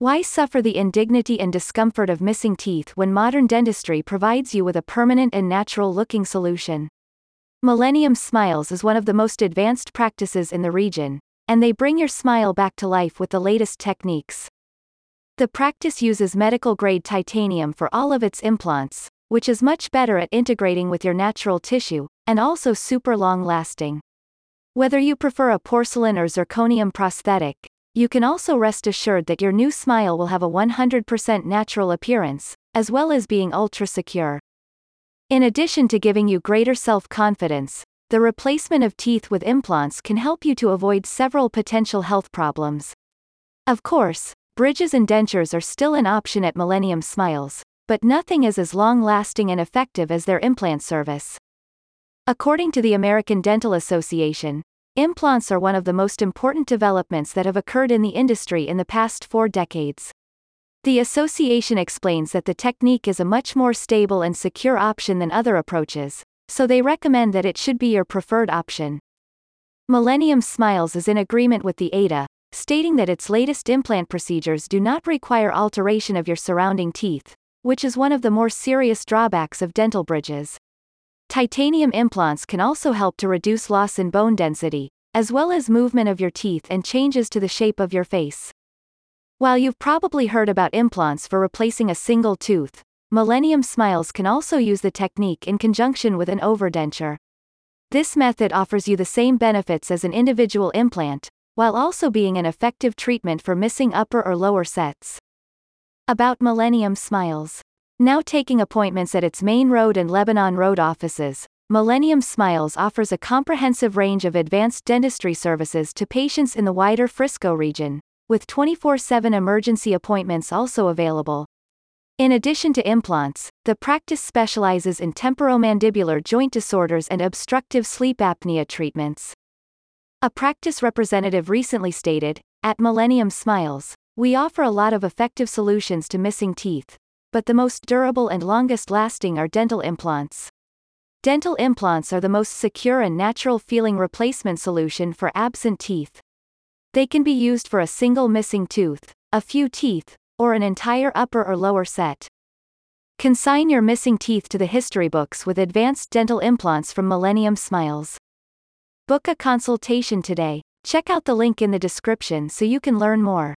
Why suffer the indignity and discomfort of missing teeth when modern dentistry provides you with a permanent and natural looking solution? Millennium Smiles is one of the most advanced practices in the region, and they bring your smile back to life with the latest techniques. The practice uses medical grade titanium for all of its implants, which is much better at integrating with your natural tissue, and also super long lasting. Whether you prefer a porcelain or zirconium prosthetic, you can also rest assured that your new smile will have a 100% natural appearance, as well as being ultra secure. In addition to giving you greater self confidence, the replacement of teeth with implants can help you to avoid several potential health problems. Of course, Bridges and dentures are still an option at Millennium Smiles, but nothing is as long lasting and effective as their implant service. According to the American Dental Association, implants are one of the most important developments that have occurred in the industry in the past four decades. The association explains that the technique is a much more stable and secure option than other approaches, so they recommend that it should be your preferred option. Millennium Smiles is in agreement with the ADA, stating that its latest implant procedures do not require alteration of your surrounding teeth, which is one of the more serious drawbacks of dental bridges. Titanium implants can also help to reduce loss in bone density, as well as movement of your teeth and changes to the shape of your face. While you've probably heard about implants for replacing a single tooth, Millennium Smiles can also use the technique in conjunction with an overdenture. This method offers you the same benefits as an individual implant, while also being an effective treatment for missing upper or lower sets. About Millennium Smiles. Now taking appointments at its Main Road and Lebanon Road offices, Millennium Smiles offers a comprehensive range of advanced dentistry services to patients in the wider Frisco region, with 24 7 emergency appointments also available. In addition to implants, the practice specializes in temporomandibular joint disorders and obstructive sleep apnea treatments. A practice representative recently stated, at Millennium Smiles, we offer a lot of effective solutions to missing teeth, but the most durable and longest lasting are dental implants. Dental implants are the most secure and natural feeling replacement solution for absent teeth. They can be used for a single missing tooth, a few teeth, or an entire upper or lower set. Consign your missing teeth to the history books with advanced dental implants from Millennium Smiles. Book a consultation today. Check out the link in the description so you can learn more.